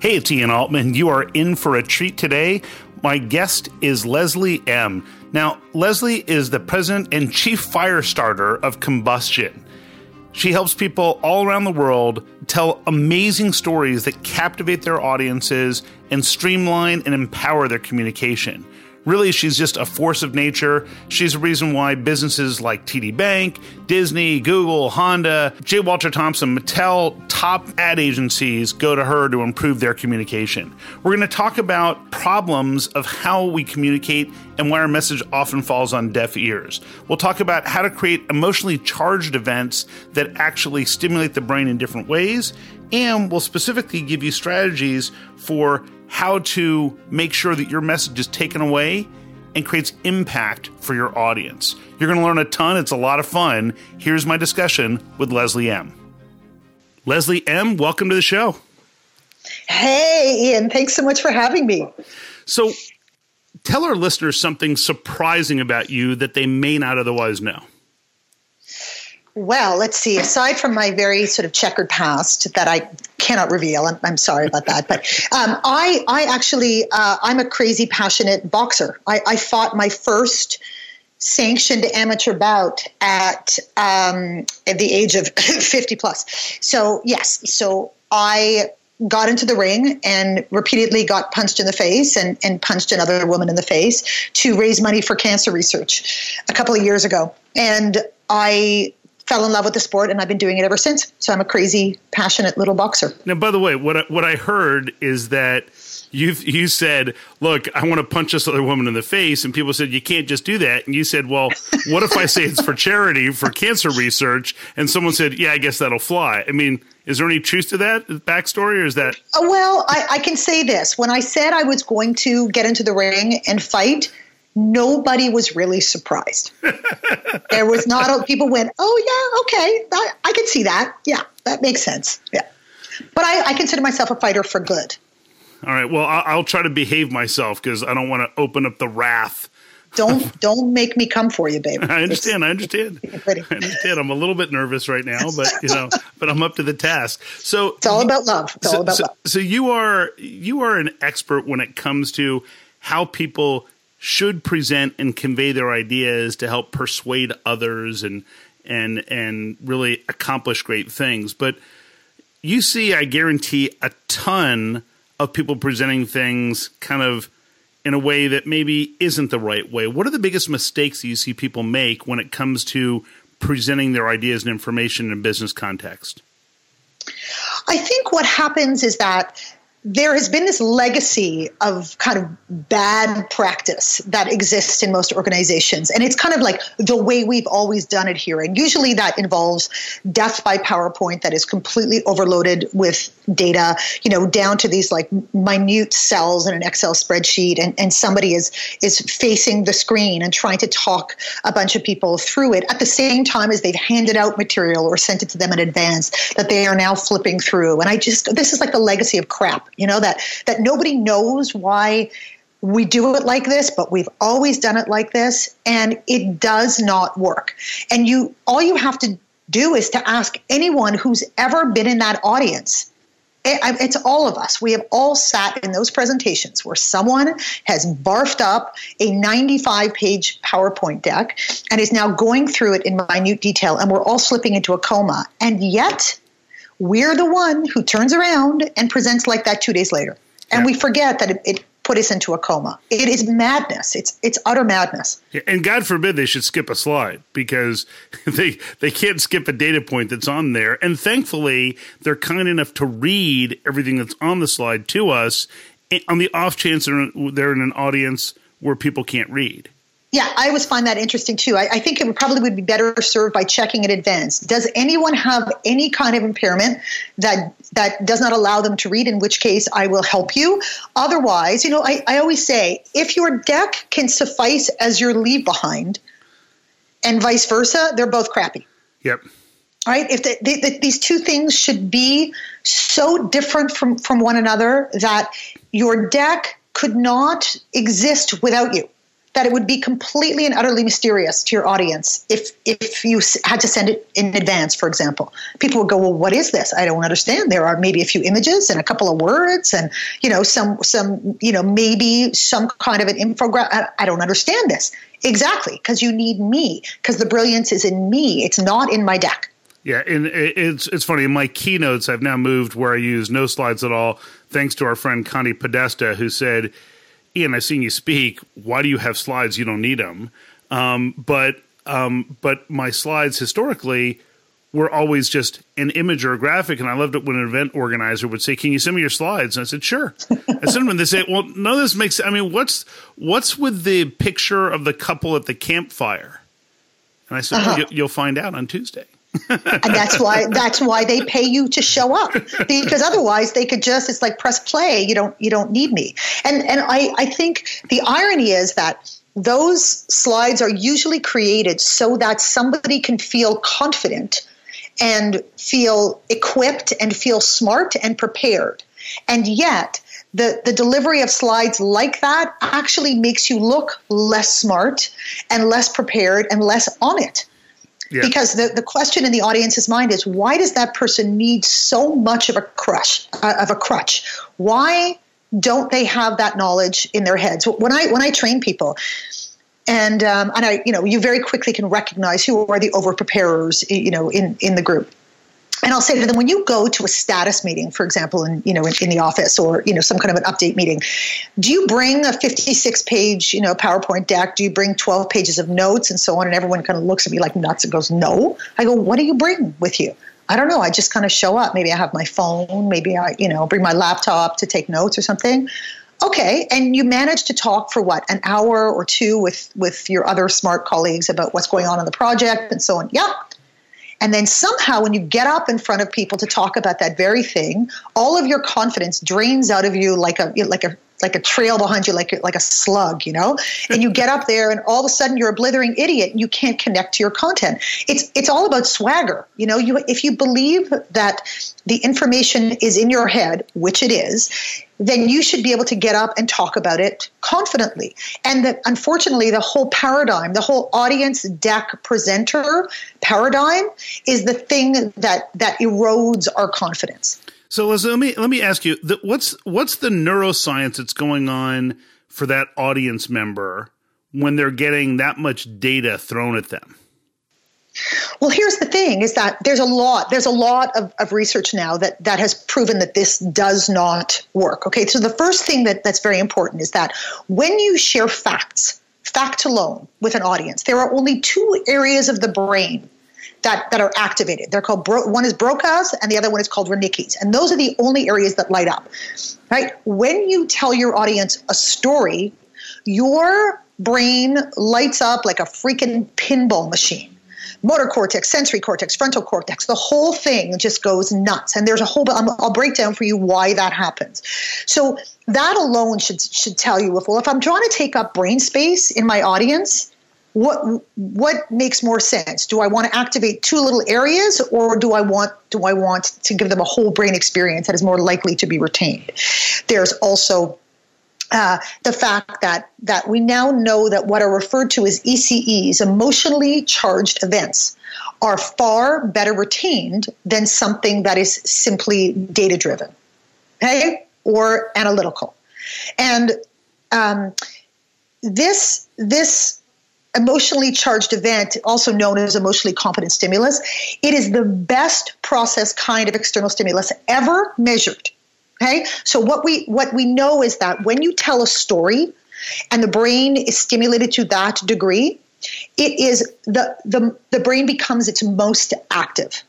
Hey, it's Ian Altman. You are in for a treat today. My guest is Leslie M. Now, Leslie is the president and chief fire starter of Combustion. She helps people all around the world tell amazing stories that captivate their audiences and streamline and empower their communication. Really, she's just a force of nature. She's the reason why businesses like TD Bank, Disney, Google, Honda, J. Walter Thompson, Mattel, top ad agencies go to her to improve their communication. We're going to talk about problems of how we communicate and why our message often falls on deaf ears. We'll talk about how to create emotionally charged events that actually stimulate the brain in different ways. And we'll specifically give you strategies for how to make sure that your message is taken away and creates impact for your audience. You're going to learn a ton. It's a lot of fun. Here's my discussion with Leslie M. Leslie M., welcome to the show. Hey, Ian. Thanks so much for having me. So, tell our listeners something surprising about you that they may not otherwise know. Well, let's see. Aside from my very sort of checkered past that I cannot reveal, I'm, I'm sorry about that. But um, I, I actually, uh, I'm a crazy passionate boxer. I, I, fought my first sanctioned amateur bout at, um, at the age of 50 plus. So yes, so I got into the ring and repeatedly got punched in the face and, and punched another woman in the face to raise money for cancer research a couple of years ago. And I fell in love with the sport and I've been doing it ever since. So I'm a crazy, passionate little boxer. Now, by the way, what I, what I heard is that you you said, "Look, I want to punch this other woman in the face," and people said, "You can't just do that." And you said, "Well, what if I say it's for charity for cancer research?" And someone said, "Yeah, I guess that'll fly." I mean, is there any truth to that backstory, or is that? Uh, well, I, I can say this: when I said I was going to get into the ring and fight, nobody was really surprised. there was not a, people went, oh yeah, okay, I, I can see that. Yeah, that makes sense. Yeah, but I, I consider myself a fighter for good. All right. Well, I'll, I'll try to behave myself because I don't want to open up the wrath. Don't don't make me come for you, baby. I understand. I understand. I understand. I'm a little bit nervous right now, but you know, but I'm up to the task. So it's all about love. It's so, all about so, love. So you are you are an expert when it comes to how people should present and convey their ideas to help persuade others and and and really accomplish great things. But you see, I guarantee, a ton of people presenting things kind of in a way that maybe isn't the right way. What are the biggest mistakes that you see people make when it comes to presenting their ideas and information in a business context? I think what happens is that there has been this legacy of kind of bad practice that exists in most organizations. And it's kind of like the way we've always done it here. And usually that involves death by PowerPoint that is completely overloaded with data, you know, down to these like minute cells in an Excel spreadsheet. And, and somebody is, is facing the screen and trying to talk a bunch of people through it at the same time as they've handed out material or sent it to them in advance that they are now flipping through. And I just, this is like the legacy of crap you know that that nobody knows why we do it like this but we've always done it like this and it does not work and you all you have to do is to ask anyone who's ever been in that audience eh, it's all of us. We have all sat in those presentations where someone has barfed up a 95 page PowerPoint deck and is now going through it in minute detail, and we're all slipping into a coma. And yet, we're the one who turns around and presents like that two days later. And yeah. we forget that it, it, put us into a coma. It is madness. It's it's utter madness. Yeah, and God forbid they should skip a slide because they they can't skip a data point that's on there. And thankfully, they're kind enough to read everything that's on the slide to us eh, on the off chance they're, they're in an audience where people can't read. Yeah, I always find that interesting too. I, I, think it would probably would be better served by checking in advance. Does anyone have any kind of impairment that that does not allow them to read? In which case, I will help you. Otherwise, you know, I, I always say if your deck can suffice as your leave behind, and vice versa, they're both crappy. Yep. All right. If the, the, the, these two things should be so different from from one another that your deck could not exist without you that it would be completely and utterly mysterious to your audience if if you had to send it in advance, for example. People would go, "Well, what is this? I don't understand." There are maybe a few images and a couple of words, and you know, some some you know maybe some kind of an infographic. I don't understand this exactly because you need me because the brilliance is in me. It's not in my deck. Yeah, and it's it's funny. In my keynotes, I've now moved where I use no slides at all, thanks to our friend Connie Podesta, who said, "Ian, I've seen you speak. Why do you have slides? You don't need them." Um, but um, but my slides historically were always just an image or a graphic, and I loved it when an event organizer would say, "Can you send me your slides?" And I said, "Sure." I sent them, and they say, "Well, no, this makes. I mean, what's what's with the picture of the couple at the campfire?" And I said, uh-huh. well, "You'll find out on Tuesday." And that's why that's why they pay you to show up. Because otherwise they could just it's like press play. You don't you don't need me. And and i i think the irony is that those slides are usually created so that somebody can feel confident and feel equipped and feel smart and prepared. And yet the, the delivery of slides like that actually makes you look less smart and less prepared and less on it yeah. Because the, the question in the audience's mind is why does that person need so much of a crush uh, of a crutch? Why don't they have that knowledge in their heads? When I when I train people, and um, and I you know you very quickly can recognize who are the over preparers you know in in the group and I'll say to them, when you go to a status meeting, for example, in you know in, in, the office or you know some kind of an update meeting, do you bring a 56 page you know PowerPoint deck? Do you bring 12 pages of notes and so on? And everyone kind of looks at me like nuts and goes, "No." I go, "What do you bring with you?" I don't know. I just kind of show up. Maybe I have my phone. Maybe I you know bring my laptop to take notes or something. Okay, and you manage to talk for what an hour or two with with your other smart colleagues about what's going on in the project and so on. Yeah, and then somehow, when you get up in front of people to talk about that very thing, all of your confidence drains out of you like a like a like a trail behind you, like like a slug, you know. And you get up there, and all of a sudden you're a blithering idiot, and you can't connect to your content. It's it's all about swagger, you know. You if you believe that the information is in your head, which it is, then you should be able to get up and talk about it confidently. And that unfortunately, the whole paradigm, the whole audience deck presenter paradigm, is the thing that that erodes our confidence. So let me let me ask you, what's what's the neuroscience that's going on for that audience member when they're getting that much data thrown at them? Well, here's the thing: is that there's a lot there's a lot of, of research now that that has proven that this does not work. Okay, so the first thing that that's very important is that when you share facts, fact alone with an audience, there are only two areas of the brain that, that are activated. They're called Bro- one is Broca's and the other one is called Wernicke's, and those are the only areas that light up. Right? When you tell your audience a story, your brain lights up like a freaking pinball machine. Motor cortex, sensory cortex, frontal cortex, the whole thing just goes nuts. And there's a whole, I'll break down for you why that happens. So that alone should, should tell you if, well, if I'm trying to take up brain space in my audience, what what makes more sense? Do i want to activate two little areas or do i want do i want to give them a whole brain experience that is more likely to be retained? There's also uh, the fact that that we now know that what are referred to as ECEs, emotionally charged events, are far better retained than something that is simply data driven, okay, or analytical, and um, this this emotionally charged event, also known as emotionally competent stimulus, it is the best process kind of external stimulus ever measured. Okay? So what we what we know is that when you tell a story and the brain is stimulated to that degree, it is the the, the brain becomes its most active.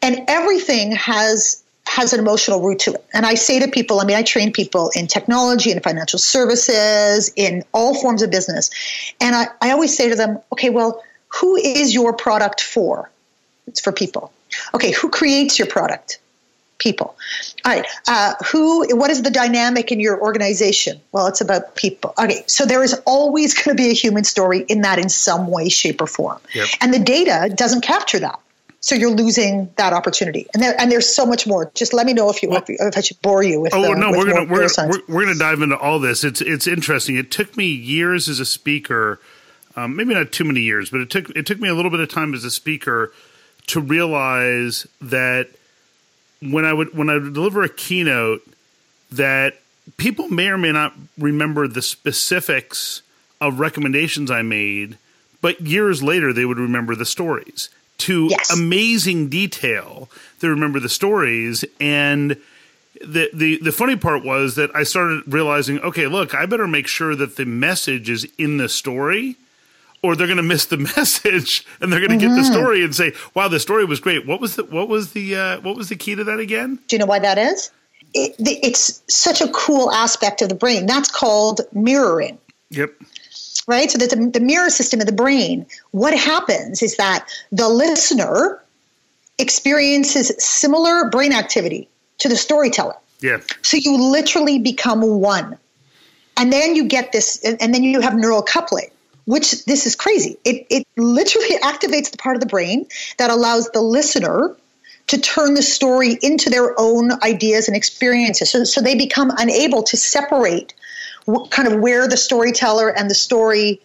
And everything has has an emotional root to it. And I say to people, I mean, I train people in technology and financial services, in all forms of business. And I, I always say to them, okay, well, who is your product for? It's for people. Okay, who creates your product? People. All right. Uh, who? What is the dynamic in your organization? Well, it's about people. Okay. So there is always going to be a human story in that in some way, shape, or form, yep. and the data doesn't capture that. So you're losing that opportunity, and there, and there's so much more. Just let me know if you well, if, I should bore you with. Oh the, no, with we're gonna we're, we're, we're, gonna dive into all this. It's it's interesting. It took me years as a speaker, um, maybe not too many years, but it took it took me a little bit of time as a speaker to realize that when I would when I would deliver a keynote, that people may or may not remember the specifics of recommendations I made, but years later they would remember the stories to yes. amazing detail. They remember the stories and the, the the funny part was that I started realizing, okay, look, I better make sure that the message is in the story, or they're going to miss the message and they're going to mm-hmm. get the mm-hmm. story and say, "Wow, the story was great." What was the what was the uh, what was the key to that again? Do you know why that is? It, it's such a cool aspect of the brain. That's called mirroring. Yep right? So that the, the mirror system of the brain, what happens is that the listener experiences similar brain activity to the storyteller. Yeah. So you literally become one. And then you get this, and then you have neural coupling, which this is crazy. It, it literally activates the part of the brain that allows the listener to turn the story into their own ideas and experiences. So, so they become unable to separate kind of where the storyteller and the story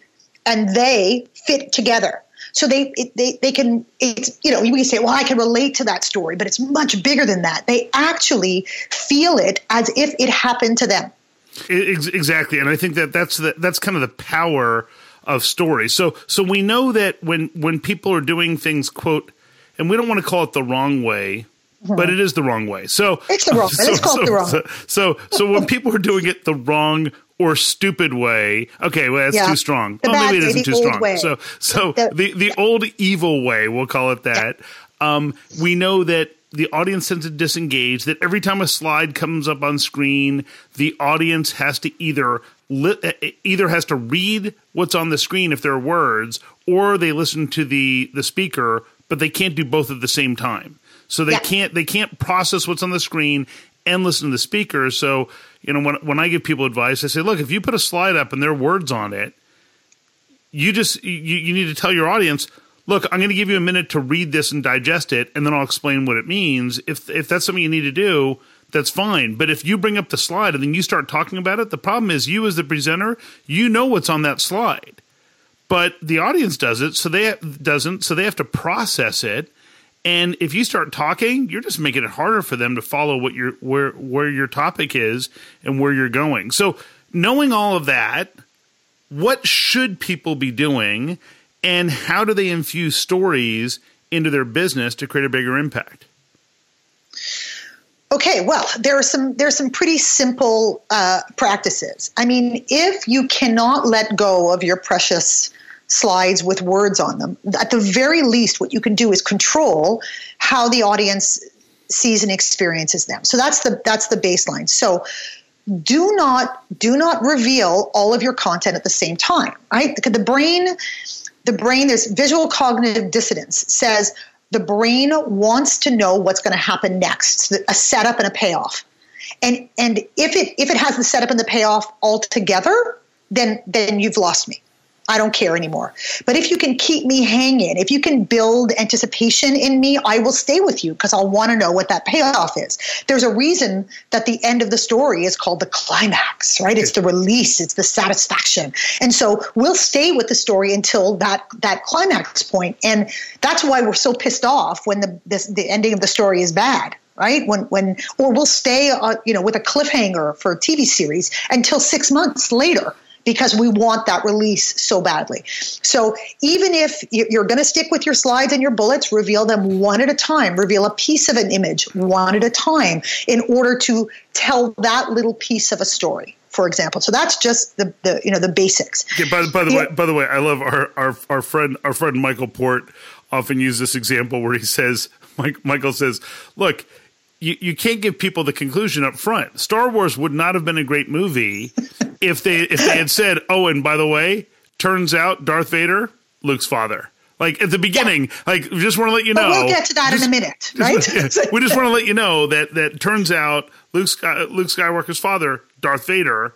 and they fit together. So they it, they they can it's you know you can say well I can relate to that story, but it's much bigger than that. They actually feel it as if it happened to them. Exactly, and I think that that's the, that's kind of the power of stories. So so we know that when when people are doing things quote, and we don't want to call it the wrong way, mm-hmm. but it is the wrong way. So it's the wrong. So, Let's call so, it the wrong. So, so so when people are doing it the wrong or stupid way. Okay, well that's yeah. too strong. The well, maybe it isn't too strong. Way. So so the the, the yeah. old evil way, we'll call it that. Yeah. Um, we know that the audience tends to disengage. That every time a slide comes up on screen, the audience has to either li- either has to read what's on the screen if there are words, or they listen to the the speaker, but they can't do both at the same time. So they can't they can't process what's on the screen and listen to the speaker. So you know, when when I give people advice, I say, look, if you put a slide up and there are words on it, you just you, you need to tell your audience, look, I'm going to give you a minute to read this and digest it, and then I'll explain what it means. If if that's something you need to do, that's fine. But if you bring up the slide and then you start talking about it, the problem is you as the presenter, you know what's on that slide, but the audience does it, so they doesn't, so they have to process it and if you start talking, you're just making it harder for them to follow what your where where your topic is and where you're going. So knowing all of that, what should people be doing and how do they infuse stories into their business to create a bigger impact? Okay, well, there are some there are some pretty simple uh, practices. I mean, if you cannot let go of your precious slides with words on them. At the very least, what you can do is control how the audience sees and experiences them. So that's the that's the baseline. So do not do not reveal all of your content at the same time. Right? Because The brain, the brain. There's visual cognitive dissonance. Says the brain wants to know what's going to happen next. A setup and a payoff. And and if it if it has the setup and the payoff all together, then then you've lost me. I don't care anymore. But if you can keep me hanging, if you can build anticipation in me, I will stay with you because I'll want to know what that payoff is. There's a reason that the end of the story is called the climax, right? It's the release, it's the satisfaction. And so we'll stay with the story until that that climax point. And that's why we're so pissed off when the this, the ending of the story is bad right when when or we'll stay uh, you know with a cliffhanger for a tv series until six months later because we want that release so badly. So even if you're going to stick with your slides and your bullets, reveal them one at a time, reveal a piece of an image one at a time in order to tell that little piece of a story for example. So that's just the, the you know the basics. Yeah, by, by the yeah. way, by the way, I love our, our our friend our friend Michael Port often use this example where he says Mike, Michael says, "Look, you, you can't give people the conclusion up front. Star Wars would not have been a great movie if they if they had said, "Oh, and by the way, turns out Darth Vader, Luke's father." Like at the beginning, yeah. like we just want to let you know. But we'll get to that just, in a minute, right? Just, we just want to let you know that that turns out Luke Luke Skywalker's father, Darth Vader,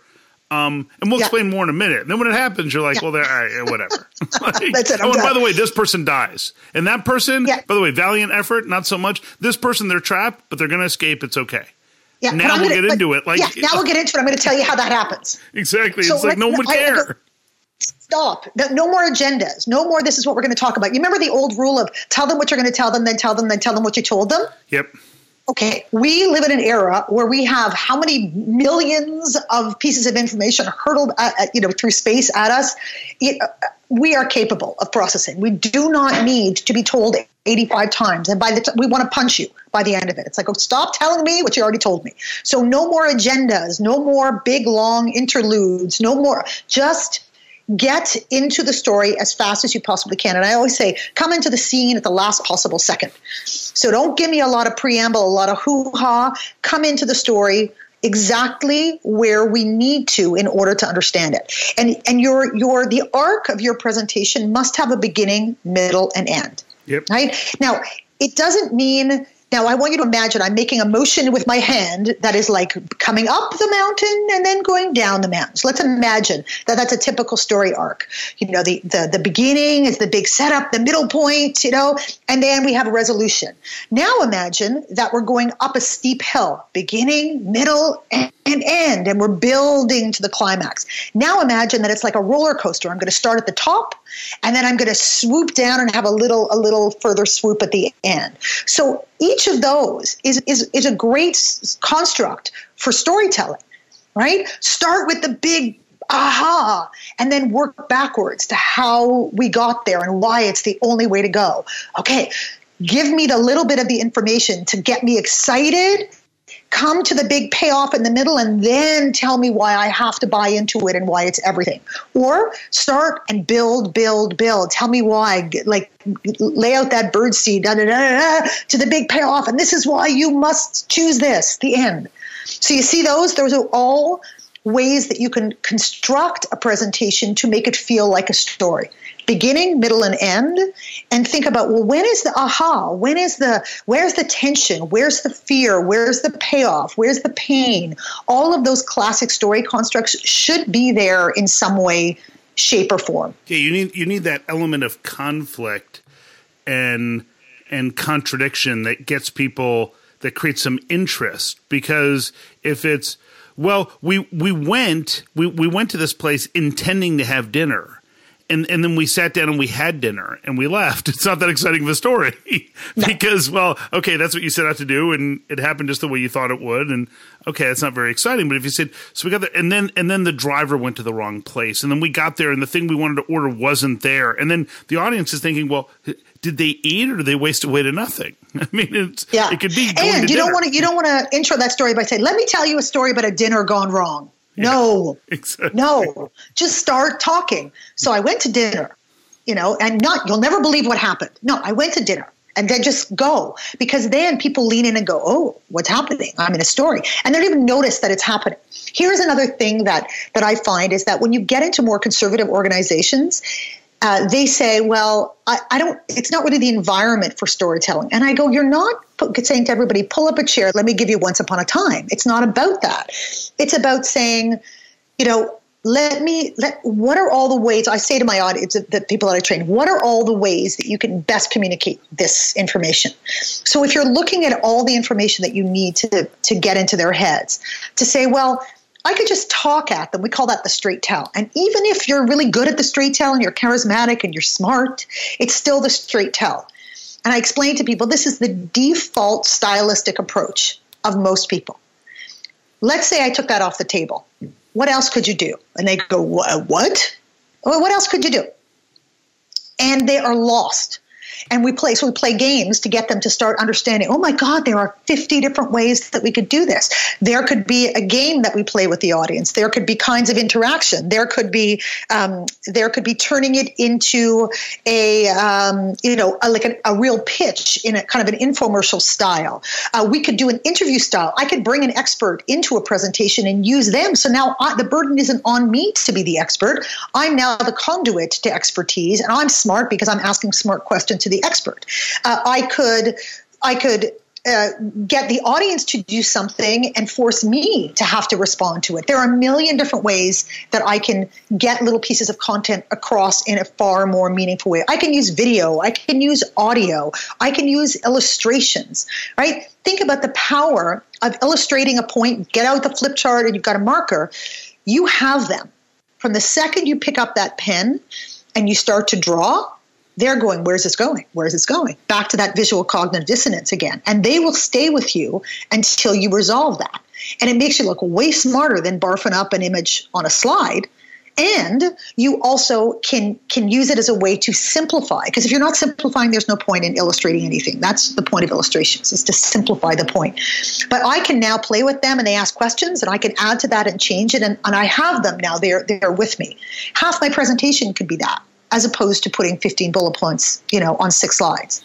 Um, and we'll Yeah. explain more in a minute. And then when it happens, you're like, Yeah. well, there, right, whatever. Like, That's it, I'm oh, and by the way, this person dies, and that person, by the way, valiant effort, not so much. This person, they're trapped, but they're going to escape. It's okay. Yeah, Now I'm we'll gonna- get into it, like- yeah, now we'll get into it. I'm going to tell you how that happens. Exactly. So, it's like like, no one would care. Stop. No no more agendas. No more. This is what we're going to talk about. You remember the old rule of tell them what you're going to tell them, then tell them, then tell them what you told them. Yep. Okay, we live in an era where we have how many millions of pieces of information hurtled, at, at, you know, through space at us. It, uh, we are capable of processing. We do not need to be told 85 times, and by the t- we want to punch you by the end of it. It's like, oh, stop telling me what you already told me. So no more agendas, no more big long interludes, no more. Just get into the story as fast as you possibly can. And I always say, come into the scene at the last possible second. So don't give me a lot of preamble, a lot of hoo ha. Come into the story exactly where we need to in order to understand it. And and your your the arc of your presentation must have a beginning, middle, and end. Yep. Right? Now, it doesn't mean now I want you to imagine I'm making a motion with my hand that is like coming up the mountain and then going down the mountain. So let's imagine that that's a typical story arc. You know, the the, the beginning is the big setup, the middle point, you know, and then we have a resolution. Now imagine that we're going up a steep hill, beginning, middle, and and end, and we're building to the climax. Now imagine that it's like a roller coaster. I'm going to start at the top, and then I'm going to swoop down and have a little a little further swoop at the end. So each of those is is is a great s- construct for storytelling, right? Start with the big aha and then work backwards to how we got there and why it's the only way to go. Okay, give me the little bit of the information to get me excited come to the big payoff in the middle and then tell me why I have to buy into it and why it's everything. Or start and build, build, build. Tell me why. Like lay out that bird seed da, da, da, to the big payoff. And this is why you must choose this, the end. So you see those? Those are all ways that you can construct a presentation to make it feel like a story beginning middle and end and think about well when is the aha? When is the where's the tension? Where's the fear? Where's the payoff? Where's the pain? All of those classic story constructs should be there in some way shape or form. Yeah, you need you need that element of conflict and and contradiction that gets people that creates some interest because if it's well we we went we, we went to this place intending to have dinner and and then we sat down and we had dinner and we left. It's not that exciting of a story. Because well okay that's what you set out to do and it happened just the way you thought it would and okay that's not very exciting. But if you said so we got there and then and then the driver went to the wrong place and then we got there and the thing we wanted to order wasn't there. And then the audience is thinking well did they eat or did they waste away to nothing? I mean it's yeah. it could be and you don't want to you don't want to intro that story by saying let me tell you a story about a dinner gone wrong no. Exactly. no. Just start talking. So i went to dinner you know and not you'll never believe what happened. No i went to dinner and then just go because then people lean in and go oh what's happening? I'm in a story. And they don't even notice that it's happening. Here's another thing that that i find is that when you get into more conservative organizations uh, they say, well, I, I don't, it's not really the environment for storytelling. And I go, you're not saying to everybody, pull up a chair, let me give you once upon a time. It's not about that. It's about saying, you know, let me, let, what are all the ways, I say to my audience, the people that I train, what are all the ways that you can best communicate this information? So if you're looking at all the information that you need to, to get into their heads, to say, well, I could just talk at them. We call that the straight tell. And even if you're really good at the straight tell and you're charismatic and you're smart, it's still the straight tell. And I explain to people this is the default stylistic approach of most people. Let's say I took that off the table. What else could you do? And they go, What? What else could you do? And they are lost. And we play, so we play games to get them to start understanding. Oh my God, there are 50 different ways that we could do this. There could be a game that we play with the audience. There could be kinds of interaction. There could be, um, there could be turning it into a, um, you know, a, like a, a real pitch in a kind of an infomercial style. Uh, we could do an interview style. I could bring an expert into a presentation and use them. So now I, the burden isn't on me to be the expert. I'm now the conduit to expertise, and I'm smart because I'm asking smart questions the expert. Uh, I could, I could uh, get the audience to do something and force me to have to respond to it. There are a million different ways that I can get little pieces of content across in a far more meaningful way. I can use video, I can use audio, I can use illustrations, right? Think about the power of illustrating a point, get out the flip chart and you've got a marker. You have them. From the second you pick up that pen and you start to draw, they're going, where's this going? Where's this going? Back to that visual cognitive dissonance again. And they will stay with you until you resolve that. And it makes you look way smarter than barfing up an image on a slide. And you also can can use it as a way to simplify. Because if you're not simplifying, there's no point in illustrating anything. That's the point of illustrations, is to simplify the point. But I can now play with them and they ask questions and I can add to that and change it. And, and I have them now. They're they're with me. Half my presentation could be that as opposed to putting 15 bullet points, you know, on six slides.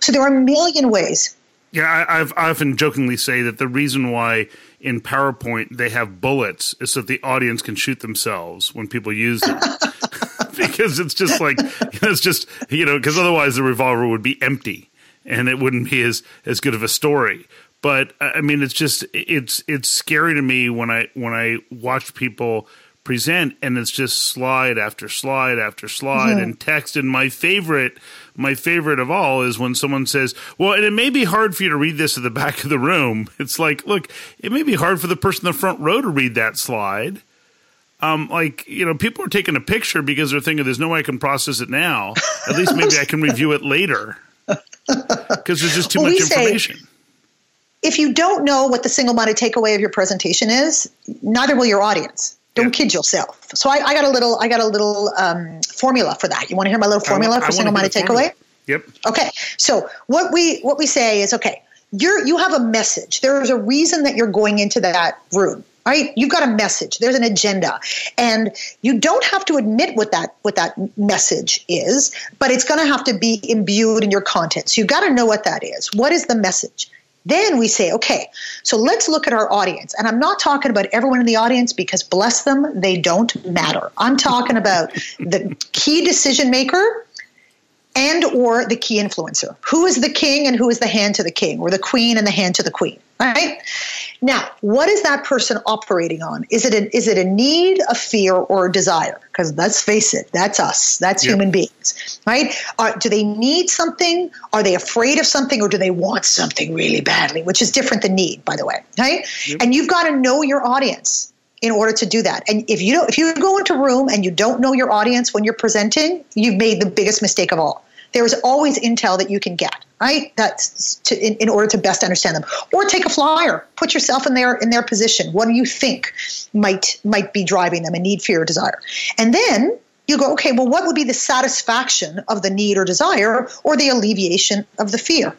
So there are a million ways. Yeah, I, I've I often jokingly say that the reason why in PowerPoint they have bullets is so that the audience can shoot themselves when people use them. because it's just like it's just you know because otherwise the revolver would be empty and it wouldn't be as as good of a story but uh, i mean it's just it's it's scary to me when i when i watch people present and it's just slide after slide after slide mm-hmm. and text. And my favorite my favorite of all is when someone says well and it may be hard for you to read this at the back of the room. It's like look it may be hard for the person in the front row to read that slide. Um, like you know people are taking a picture because they're thinking there's no way i can process it now. At least maybe i can review it later. Because there's just too well, much information. say- if you don't know what the single minded takeaway of your presentation is, neither will your audience. Don't yep. kid yourself. So I, I, got a little, I got a little um, formula for that. You want to hear my little formula I, for single-minded takeaway? Yep. Okay. So what we what we say is okay. You're you have a message. There is a reason that you're going into that room. Right? You've got a message. There's an agenda, and you don't have to admit what that what that message is, but it's going to have to be imbued in your content. So you've got to know what that is. What is the message? Then we say, okay, so let's look at our audience. And I'm not talking about everyone in the audience because bless them, they don't matter. I'm talking about the key decision maker and or the key influencer. Who is the king and who is the hand to the king or the queen and the hand to the queen, right? Now, what is that person operating on? Is it a, is it a need, a fear, or a desire? Because let's face it, that's us. That's human beings, right? Are, do they need something? Are they afraid of something, or do they want something really badly? Which is different than need, by the way, right? Yep. And you've got to know your audience in order to do that. And if you don't, if you go into a room and you don't know your audience when you're presenting, you've made the biggest mistake of all. There is always intel that you can get right? That's to, in, in, order to best understand them. Or take a flyer, put yourself in their in their position. What do you think might might be driving them? A need, fear, or desire, and then you go, okay, well, what would be the satisfaction of the need or desire, or the alleviation of the fear?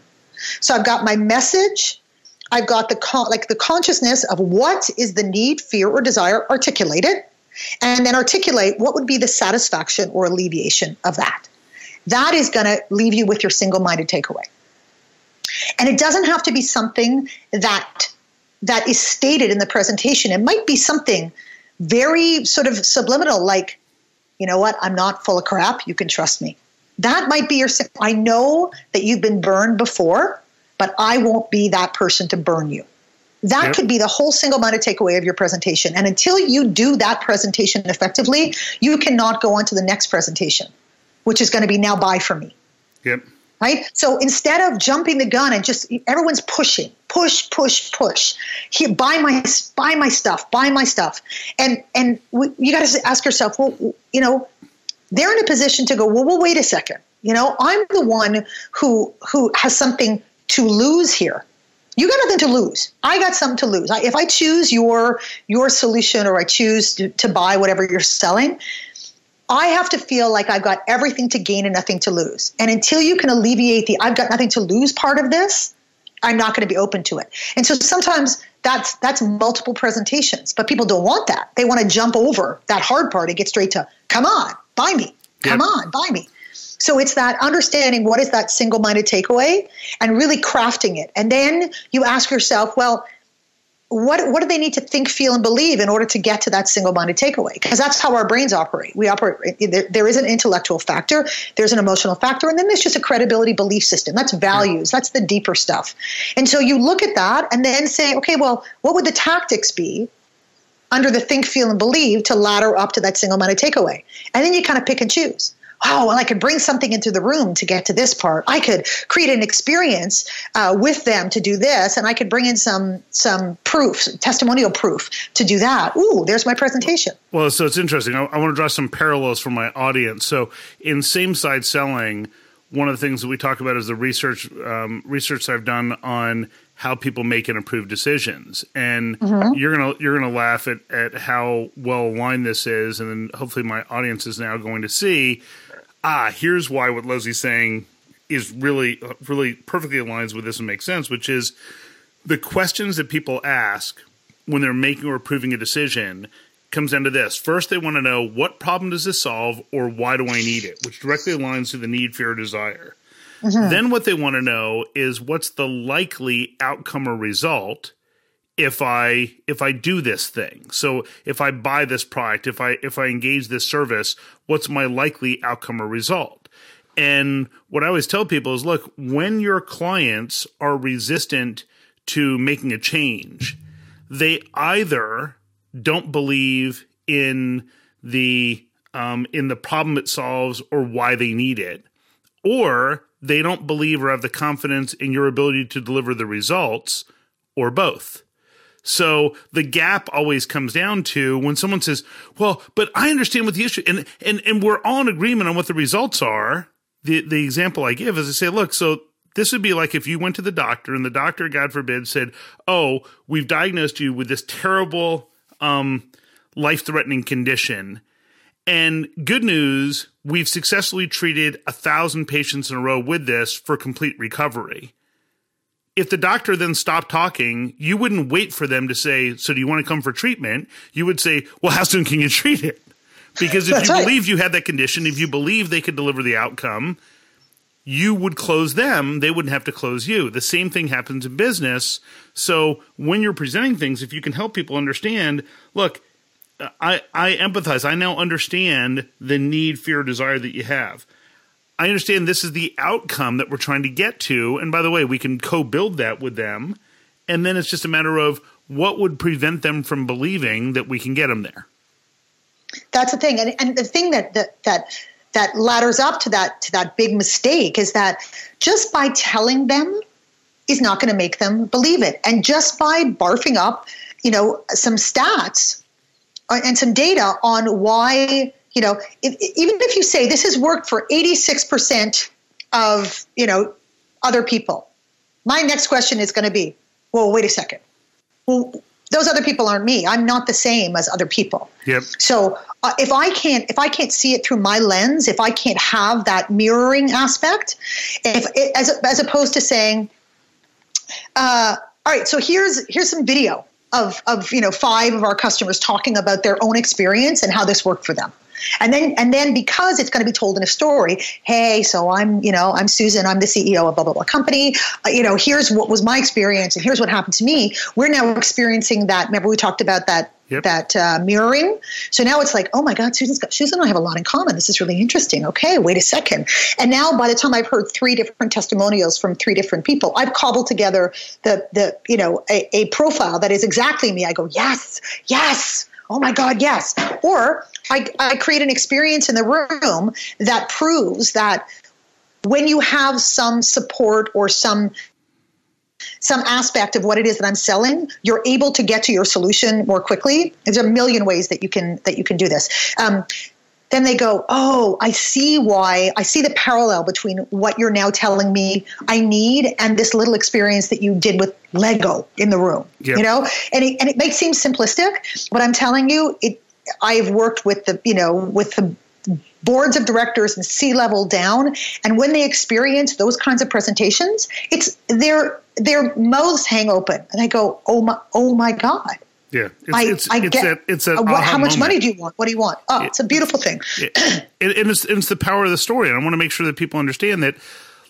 So I've got my message. I've got the con- like the consciousness of what is the need, fear, or desire articulated, and then articulate what would be the satisfaction or alleviation of that. That is going to leave you with your single minded takeaway. And it doesn't have to be something that that is stated in the presentation. It might be something very sort of subliminal, like, you know what, I'm not full of crap. You can trust me. That might be your. I know that you've been burned before, but I won't be that person to burn you. That yep. could be the whole single minded takeaway of your presentation. And until you do that presentation effectively, you cannot go on to the next presentation which is going to be now buy for me. Yep. Right? So instead of jumping the gun and just everyone's pushing, push, push, push. Here, buy my buy my stuff, buy my stuff, and and we, you got to ask yourself, well, you know, they're in a position to go, well, well, wait a second. You know, I'm the one who who has something to lose here. You got nothing to lose. I got something to lose. I, if I choose your your solution or I choose to, to buy whatever you're selling, I have to feel like I've got everything to gain and nothing to lose. And until you can alleviate the I've got nothing to lose part of this, I'm not going to be open to it. And so sometimes that's that's multiple presentations, but people don't want that. They want to jump over that hard part and get straight to come on, buy me. Come yep. on, buy me. So it's that understanding what is that single-minded takeaway and really crafting it. And then you ask yourself, well, what what do they need to think, feel, and believe in order to get to that single-minded takeaway? Because that's how our brains operate. We operate. There, there is an intellectual factor, there's an emotional factor, and then there's just a credibility belief system. That's values. That's the deeper stuff. And so you look at that and then say, okay, well, what would the tactics be under the think, feel, and believe to ladder up to that single-minded takeaway? And then you kind of pick and choose oh, well, I could bring something into the room to get to this part. I could create an experience uh, with them to do this, and I could bring in some some proof, testimonial proof to do that. Ooh, there's my presentation. Well, so it's interesting. I, I want to draw some parallels for my audience. So in same side selling, one of the things that we talk about is the research um, research I've done on how people make and approve decisions. And mm-hmm. you're gonna you're gonna laugh at, at how well aligned this is, and then hopefully my audience is now going to see ah, here's why what Leslie's saying is really, really perfectly aligns with this and makes sense, which is the questions that people ask when they're making or approving a decision comes down to this. First, they want to know what problem does this solve or why do I need it, which directly aligns to the need, fear, or desire. Mm-hmm. Then, what they want to know is what's the likely outcome or result if I if I do this thing. So if I buy this product, if I if I engage this service, what's my likely outcome or result? And what I always tell people is look, when your clients are resistant to making a change, they either don't believe in the um, in the problem it solves or why they need it, or they don't believe or have the confidence in your ability to deliver the results, or both. So the gap always comes down to when someone says, "Well, but I understand what the issue," and and and we're all in agreement on what the results are. The the example I give is I say, "Look, so." This would be like if you went to the doctor and the doctor, God forbid, said, "Oh, we've diagnosed you with this terrible, um, life-threatening condition, and good news, we've successfully treated a thousand patients in a row with this for complete recovery." If the doctor then stopped talking, you wouldn't wait for them to say, So do you want to come for treatment? You would say, Well, how soon can you treat it? Because if you right. believe you had that condition, if you believe they could deliver the outcome, you would close them. They wouldn't have to close you. The same thing happens in business. So when you're presenting things, if you can help people understand, look, I, I empathize. I now understand the need, fear, desire that you have. I understand this is the outcome that we're trying to get to. And by the way, we can co build that with them. And then it's just a matter of what would prevent them from believing that we can get them there. That's the thing. And, and the thing that, that, that, that ladders up to that, to that big mistake is that just by telling them is not going to make them believe it. And just by barfing up, you know, some stats uh, and some data on why you know, if, even if you say this has worked for 86% of, you know, other people, my next question is going to be, well, wait a second. Well, those other people aren't me. I'm not the same as other people. Yep. So uh, if I can't if I can't see it through my lens, if I can't have that mirroring aspect, if it, as as opposed to saying, uh, all right, so here's here's some video of of you know five of our customers talking about their own experience and how this worked for them. And then and then because it's going to be told in a story, hey, so I'm, you know, I'm Susan, I'm the CEO of blah blah blah company. Uh, you know, here's what was my experience and here's what happened to me. We're now experiencing that. Remember we talked about that Yep. that uh, mirroring. So now it's like, oh my God, Susan's got, Susan and I have a lot in common. This is really interesting. Okay, wait a second. And now by the time I've heard three different testimonials from three different people, I've cobbled together the the you know a, a profile that is exactly me. I go, yes, yes oh my God, yes. Or I, I create an experience in the room that proves that when you have some support or some some aspect of what it is that I'm selling, you're able to get to your solution more quickly. There's a million ways that you can that you can do this. Um, then they go, Oh, I see why. I see the parallel between what you're now telling me I need and this little experience that you did with Lego in the room. Yep. You know? And it, and it may seem simplistic, but I'm telling you, it. I've worked with the, you know, with the boards of directors and C level down, and when they experience those kinds of presentations, it's their their mouths hang open, and I go, "Oh my, oh my God!" Yeah, it's, I, it's, I it's get. That, it's a what, how much moment. money do you want? What do you want? Oh, it, it's a beautiful thing. It, and, it's, it's the power of the story, and I want to make sure that people understand that.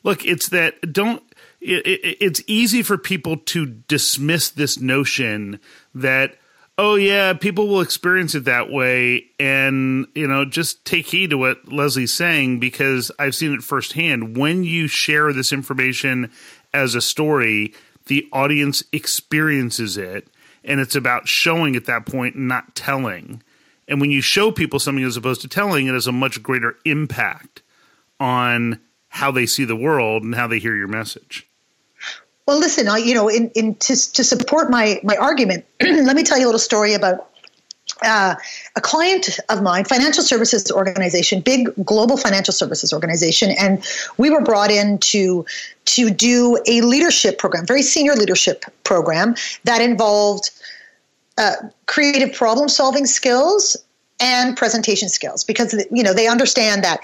Look, it's that don't it, it's easy for people to dismiss this notion that oh yeah people will experience it that way and you know just take heed to what leslie's saying because i've seen it firsthand when you share this information as a story the audience experiences it and it's about showing at that point not telling. And when you show people something as opposed to telling it has a much greater impact on how they see the world and how they hear your message. Well, listen, I, you know, in, in to, to support my my argument, let me tell you a little story about uh, a client of mine, financial services organization, big global financial services organization, and we were brought in to to do a leadership program, very senior leadership program that involved uh, creative problem solving skills and presentation skills because you know they understand that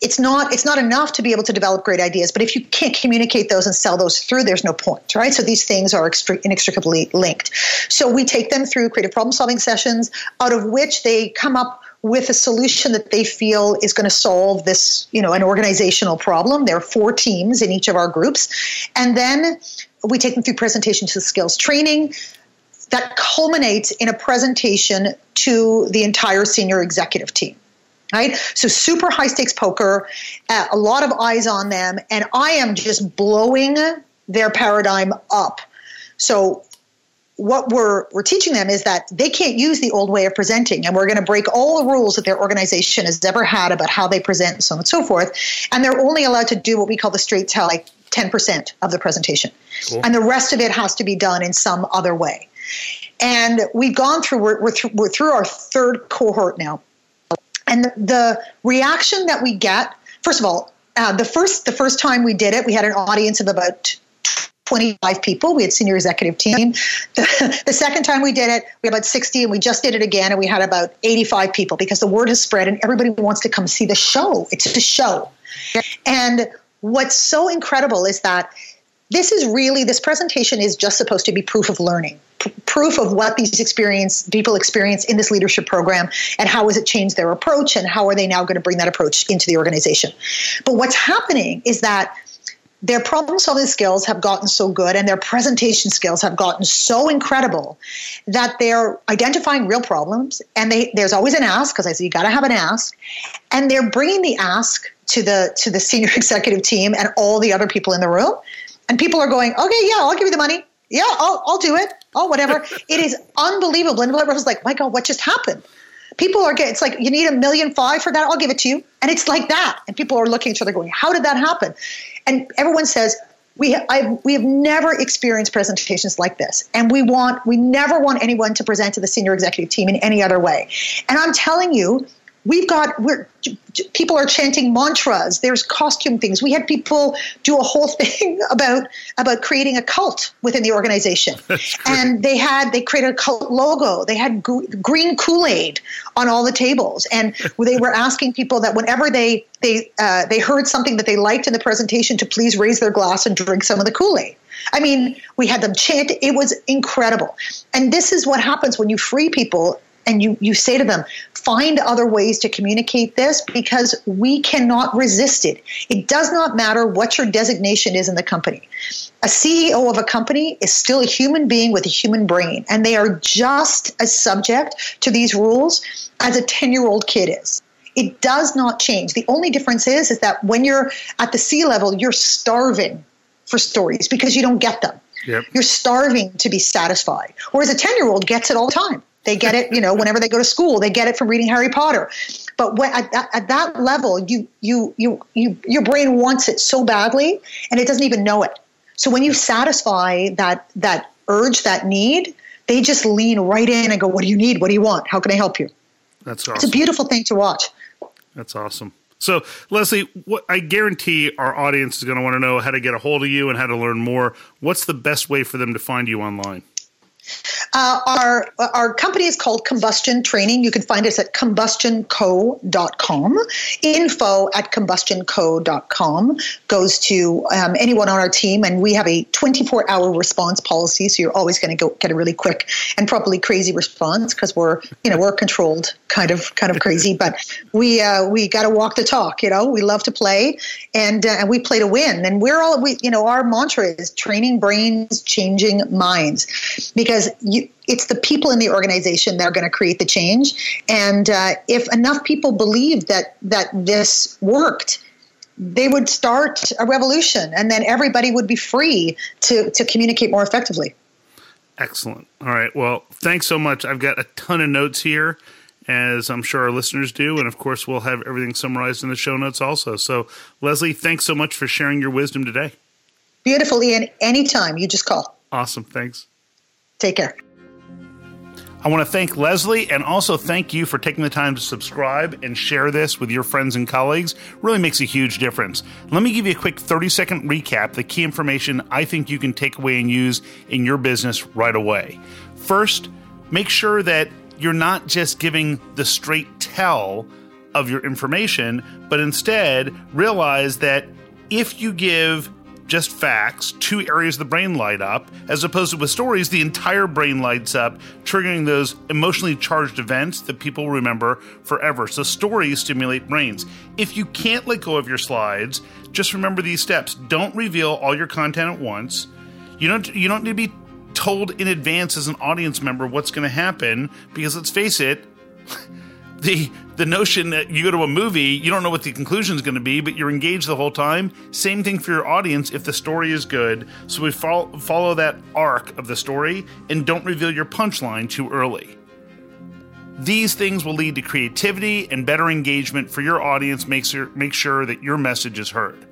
it's not it's not enough to be able to develop great ideas but if you can't communicate those and sell those through there's no point right? So these things are inextricably linked. So we take them through creative problem solving sessions out of which they come up with a solution that they feel is going to solve this you know an organizational problem. There are four teams in each of our groups. And then we take them through presentation to skills training. That culminates in a presentation to the entire senior executive team right? So super high stakes poker, uh, a lot of eyes on them, and I am just blowing their paradigm up. So what we're we're teaching them is that they can't use the old way of presenting, and we're going to break all the rules that their organization has ever had about how they present, and so on and so forth. And they're only allowed to do what we call the straight tell, like ten percent of the presentation, cool. and the rest of it has to be done in some other way. And we've gone through we're, we're, th- we're through our third cohort now and the, the reaction that we get, first of all, uh, the first the first time we did it, we had an audience of about 25 people. We had senior executive team. The, the, second time we did it, we had about 60, and we just did it again, and we had about 85 people because the word has spread, and everybody wants to come see the show. It's a show. And what's so incredible is that this is really this presentation is just supposed to be proof of learning p- proof of what these experience people experience in this leadership program and how has it changed their approach and how are they now going to bring that approach into the organization. But what's happening is that their problem solving skills have gotten so good and their presentation skills have gotten so incredible that they're identifying real problems and they, there's always an ask because i say you got to have an ask and they're bringing the ask to the to the senior executive team and all the other people in the room and people are going, okay, yeah, I'll give you the money. Yeah, I'll, I'll do it. Oh, whatever. it is unbelievable. And everyone's like, my God, what just happened? People are getting, it's like, you need a million five for that? I'll give it to you. And it's like that. And people are looking at each other going, how did that happen? And everyone says, we, I, we have never experienced presentations like this. And we want, we never want anyone to present to the senior executive team in any other way. And I'm telling you, we've got we're people are chanting mantras. There's costume things. We had people do a whole thing about about creating a cult within the organization. And they had they created a cult logo. They had green kool-aid on all the tables. And they were asking people that whenever they they uh, they heard something that they liked in the presentation to please raise their glass and drink some of the kool-aid. I mean, we had them chant. It was incredible. And this is what happens when you free people and you, you say to them, find other ways to communicate this because we cannot resist it. It does not matter what your designation is in the company. A CEO of a company is still a human being with a human brain, and they are just as subject to these rules as a 10 year old kid is. It does not change. The only difference is, is that when you're at the C level, you're starving for stories because you don't get them. Yep. You're starving to be satisfied. Whereas a 10 year old gets it all the time. They get it, you know, whenever they go to school, they get it from reading Harry Potter. But when, at, at that level, you, you, you, you, your brain wants it so badly, and it doesn't even know it. So when you satisfy that that urge, that need, they just lean right in and go, "What do you need? What do you want? How can I help you?" That's awesome. It's a beautiful thing to watch. That's awesome. So, Leslie, what, I guarantee our audience is going to want to know how to get a hold of you and how to learn more. What's the best way for them to find you online? Uh, our our company is called Combustion Training. You can find us at combustionco.com. Info at combustionco.com goes to um, anyone on our team, and we have a 24 hour response policy. So you're always going to get a really quick and probably crazy response because we're you know we're controlled kind of kind of crazy, but we uh, we got to walk the talk. You know, we love to play, and uh, and we play to win. And we're all we you know our mantra is training brains, changing minds, because you, it's the people in the organization that are going to create the change. And uh, if enough people believe that that this worked, they would start a revolution, and then everybody would be free to to communicate more effectively. Excellent. All right. Well, thanks so much. I've got a ton of notes here, as I'm sure our listeners do. And of course, we'll have everything summarized in the show notes also. So, Leslie, thanks so much for sharing your wisdom today. Beautiful, Ian. Anytime. You just call. Awesome. Thanks. Take care. I want to thank Leslie and also thank you for taking the time to subscribe and share this with your friends and colleagues. Really makes a huge difference. Let me give you a quick 30 second recap, the key information I think you can take away and use in your business right away. First, make sure that you're not just giving the straight tell of your information, but instead realize that if you give just facts, two areas of the brain light up, as opposed to with stories, the entire brain lights up, triggering those emotionally charged events that people remember forever. So stories stimulate brains. If you can't let go of your slides, just remember these steps. Don't reveal all your content at once. You don't you don't need to be told in advance as an audience member what's going to happen because let's face it, the the notion that you go to a movie, you don't know what the conclusion is going to be, but you're engaged the whole time. Same thing for your audience if the story is good. So we follow, follow that arc of the story and don't reveal your punchline too early. These things will lead to creativity and better engagement for your audience. Make sure, make sure that your message is heard.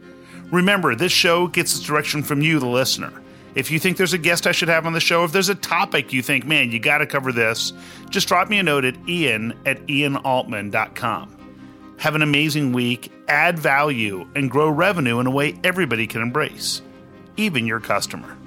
Remember, this show gets its direction from you, the listener. If you think there's a guest I should have on the show, if there's a topic you think, man, you got to cover this, just drop me a note at ian at ianaltman.com. Have an amazing week, add value, and grow revenue in a way everybody can embrace, even your customer.